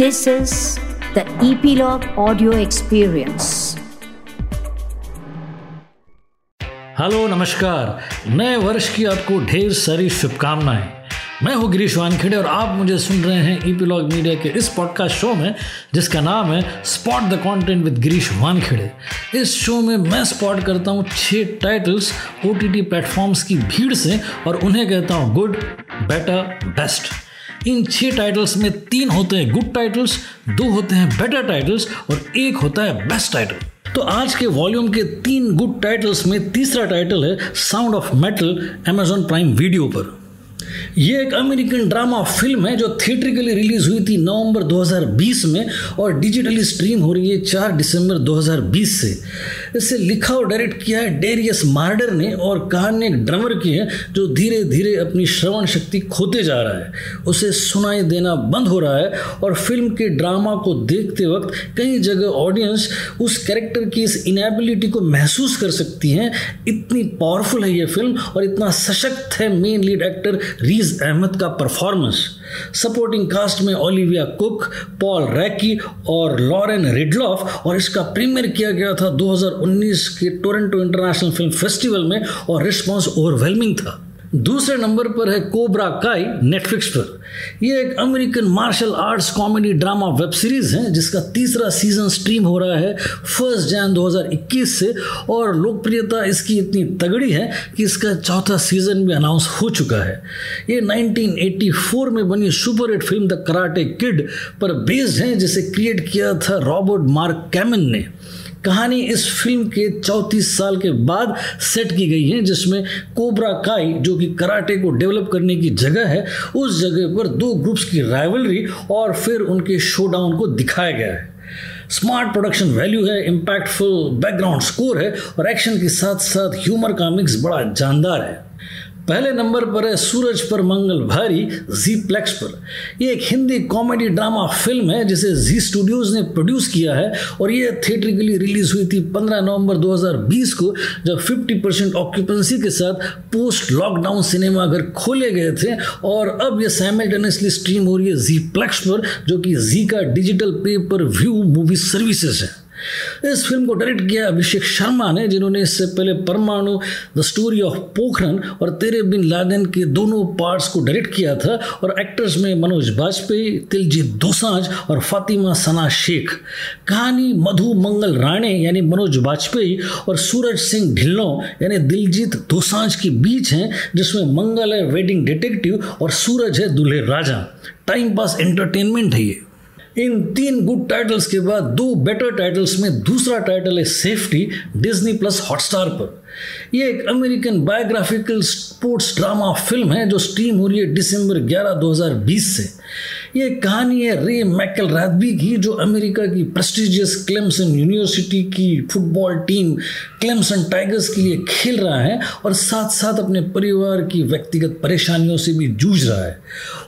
This is the Epilogue Audio Experience. Hello नमस्कार। नए वर्ष की आपको ढेर सारी शुभकामनाएँ। मैं हूँ गिरीश वानखेड़े और आप मुझे सुन रहे हैं ईपीलॉग मीडिया के इस पॉडकास्ट शो में, जिसका नाम है spot the content with Girish Wankhede. इस शो में मैं स्पॉट करता हूँ छह टाइटल्स ओ टी प्लेटफॉर्म्स की भीड़ से और उन्हें कहता हूँ गुड बेटर बेस्ट इन छह टाइटल्स में तीन होते हैं गुड टाइटल्स दो होते हैं बेटर टाइटल्स और एक होता है बेस्ट टाइटल तो आज के वॉल्यूम के तीन गुड टाइटल्स में तीसरा टाइटल है sound of metal Amazon prime video पर। ये एक अमेरिकन ड्रामा फ़िल्म है जो थिएट्रिकली रिलीज़ हुई थी नवंबर 2020 में और डिजिटली स्ट्रीम हो रही है 4 दिसंबर 2020 से। इसे लिखा और डायरेक्ट किया है डेरियस मार्डर ने और कहानी एक ड्रमर की है जो धीरे धीरे अपनी श्रवण शक्ति खोते जा रहा है। उसे सुनाई देना बंद हो रहा है और फ़िल्म के ड्रामा को देखते वक्त कई जगह ऑडियंस उस कैरेक्टर की इस इनेबिलिटी को महसूस कर सकती हैं। इतनी पावरफुल है ये फ़िल्म और इतना सशक्त है main lead actor Riz Ahmed का परफॉर्मेंस सपोर्टिंग कास्ट में ओलिविया कुक, पॉल रैकी और लॉरेन रिडलॉफ और इसका प्रीमियर किया गया था 2019 के टोरंटो इंटरनेशनल फ़िल्म फेस्टिवल में और रिस्पॉन्स ओवरवेलमिंग था। दूसरे नंबर पर है कोबरा काई नेटफ्लिक्स पर। यह एक American martial arts comedy drama web series है, जिसका तीसरा सीज़न स्ट्रीम हो रहा है फ़र्स्ट जैन 2021 से, और लोकप्रियता इसकी इतनी तगड़ी है कि इसका चौथा सीज़न भी अनाउंस हो चुका है। ये 1984 में बनी super hit film the karate kid पर बेस्ड है, जिसे क्रिएट किया था रॉबर्ट मार्क कैमन ने। कहानी इस फ़िल्म के चौंतीस साल के बाद सेट की गई है, जिसमें कोबरा काई, जो कि कराटे को डेवलप करने की जगह है, उस जगह पर दो ग्रुप्स की राइवलरी और फिर उनके शोडाउन को दिखाया गया है। स्मार्ट प्रोडक्शन वैल्यू है इम्पैक्टफुल बैकग्राउंड स्कोर है, और एक्शन के साथ साथ ह्यूमर का मिक्स बड़ा जानदार है। पहले नंबर पर है, सूरज पर, मंगल भारी जी प्लेक्स पर। ये एक हिंदी कॉमेडी ड्रामा फ़िल्म है, जिसे जी स्टूडियोज ने प्रोड्यूस किया है और ये थिएट्रिकली रिलीज़ हुई थी 15 नवंबर 2020 को, जब 50 परसेंट ऑक्यूपेंसी के साथ पोस्ट लॉकडाउन सिनेमा घर खोले गए थे और अब ये साइमल्टेनियसली स्ट्रीम हो रही है जी प्लेक्स पर, जो कि जी का डिजिटल पे पर व्यू मूवी सर्विसेज़ है। इस फ़िल्म को डायरेक्ट किया अभिषेक शर्मा ने, जिन्होंने इससे पहले परमाणु द स्टोरी ऑफ़ पोखरन और तेरे बिन लादेन के दोनों पार्ट्स को डायरेक्ट किया था। और एक्टर्स में मनोज बाजपेयी, तिलजीत दोसांझ और फातिमा सना शेख। कहानी मधु मंगल राणे, यानी मनोज बाजपेयी और सूरज सिंह ढिल्लो, यानी दिलजीत दोसांझ के बीच हैं, जिसमें मंगल है वेडिंग डिटेक्टिव और सूरज है, दूल्हे राजा। टाइम पास एंटरटेनमेंट है ये। इन तीन गुड टाइटल्स के बाद दो बेटर टाइटल्स में दूसरा टाइटल है सेफ्टी डिज्नी प्लस हॉटस्टार पर। यह एक American biographical sports drama film है जो स्ट्रीम हो रही है दिसंबर 11 2020 से। ये कहानी है रे मैकल रादबी की, जो अमेरिका की प्रेस्टिजियस क्लेमसन यूनिवर्सिटी की फुटबॉल टीम क्लेमसन टाइगर्स के लिए खेल रहा है और साथ साथ अपने परिवार की व्यक्तिगत परेशानियों से भी जूझ रहा है।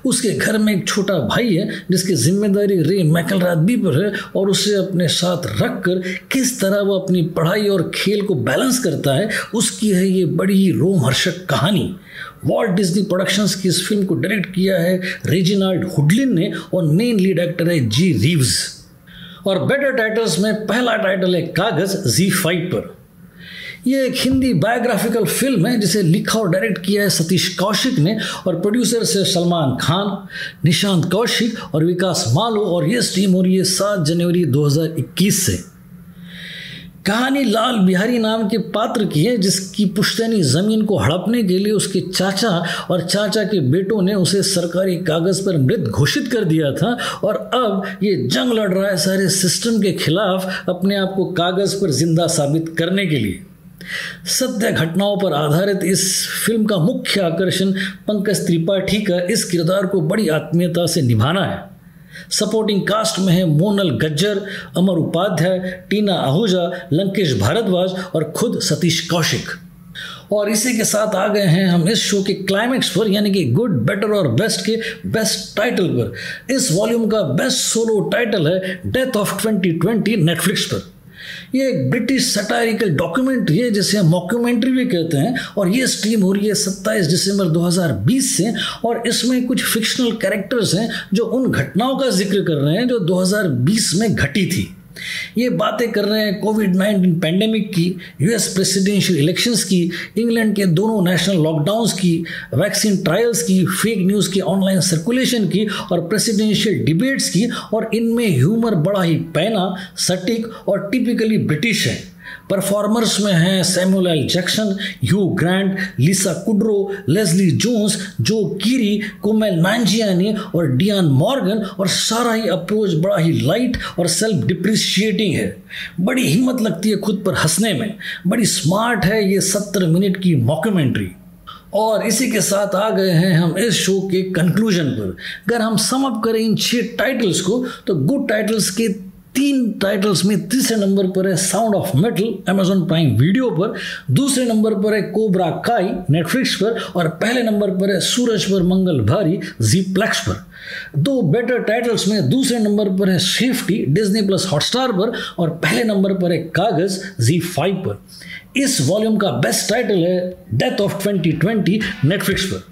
उसके घर में एक छोटा भाई है, जिसकी ज़िम्मेदारी रे मैकल रादबी पर है और उसे अपने साथ रख कर किस तरह वह अपनी पढ़ाई और खेल को बैलेंस करता है, उसकी है ये बड़ी ही रोमहर्षक कहानी। वॉल्ट डिज्नी प्रोडक्शंस की इस फ़िल्म को डायरेक्ट किया है रेजिनाल्ड हुडलिन ने और मेन लीड एक्टर है जी रीव्स और बेटर टाइटल्स में पहला टाइटल है कागज़ जी फाइव पर। यह एक हिंदी बायोग्राफिकल फ़िल्म है जिसे लिखा और डायरेक्ट किया है सतीश कौशिक ने और प्रोड्यूसर से सलमान खान, निशांत कौशिक और विकास मालो और ये स्ट्रीम हो रही है सात जनवरी 2021 से। कहानी लाल बिहारी नाम के पात्र की है, जिसकी पुश्तैनी ज़मीन को हड़पने के लिए उसके चाचा और चाचा के बेटों ने उसे सरकारी कागज़ पर मृत घोषित कर दिया था। और अब ये जंग लड़ रहा है सारे सिस्टम के खिलाफ अपने आप को कागज़ पर ज़िंदा साबित करने के लिए। सत्य घटनाओं पर आधारित इस फ़िल्म का मुख्य आकर्षण पंकज त्रिपाठी का इस किरदार को बड़ी आत्मीयता से निभाना है। सपोर्टिंग कास्ट में है मोनल गज्जर अमर उपाध्याय टीना आहूजा लंकेश भारद्वाज और खुद सतीश कौशिक और इसी के साथ आ गए हैं हम इस शो के क्लाइमेक्स पर, यानी कि गुड बेटर और बेस्ट के बेस्ट टाइटल पर. इस वॉल्यूम का बेस्ट सोलो टाइटल है डेथ ऑफ़ 2020 नेटफ्लिक्स पर. ये एक ब्रिटिश सटारिकल डॉक्यूमेंट्री है जिसे हम मॉक्यूमेंट्री भी कहते हैं, और ये स्ट्रीम हो रही है 27 दिसंबर 2020 से, और इसमें कुछ फिक्शनल कैरेक्टर्स हैं जो उन घटनाओं का ज़िक्र कर रहे हैं जो 2020 में घटी थी। ये बातें कर रहे हैं कोविड नाइन्टीन पैंडेमिक की यूएस प्रेसिडेंशियल इलेक्शंस की इंग्लैंड के दोनों नेशनल लॉकडाउन्स की वैक्सीन ट्रायल्स की फेक न्यूज़ की ऑनलाइन सर्कुलेशन की और प्रेसिडेंशियल डिबेट्स की और इनमें ह्यूमर बड़ा ही पैना सटीक और टिपिकली ब्रिटिश है। परफॉर्मर्स में हैं Samuel L Jackson Hugh Grant Lisa Kudrow Leslie Jones Joe Keery Kumail मैंजियानी और डियान मॉर्गन और सारा ही अप्रोच बड़ा ही लाइट और सेल्फ डिप्रिशिएटिंग है। बड़ी हिम्मत लगती है खुद पर हंसने में। बड़ी स्मार्ट है ये सत्तर मिनट की मॉक्यूमेंट्री और इसी के साथ आ गए हैं हम इस शो के कंक्लूजन पर। अगर हम समअप करें इन छह टाइटल्स को तो गुड टाइटल्स के तीन टाइटल्स में तीसरे नंबर पर है sound of metal Amazon prime video पर, दूसरे नंबर पर है कोबरा काई नेटफ्लिक्स पर, और पहले नंबर पर है सूरज पर मंगल भारी जी प्लेक्स पर। दो बेटर टाइटल्स में दूसरे नंबर पर है सेफ्टी डिज्नी प्लस हॉटस्टार पर, और पहले नंबर पर है कागज़ जी फाइव पर। इस वॉल्यूम का बेस्ट टाइटल है डेथ ऑफ़ 2020 नेटफ्लिक्स पर।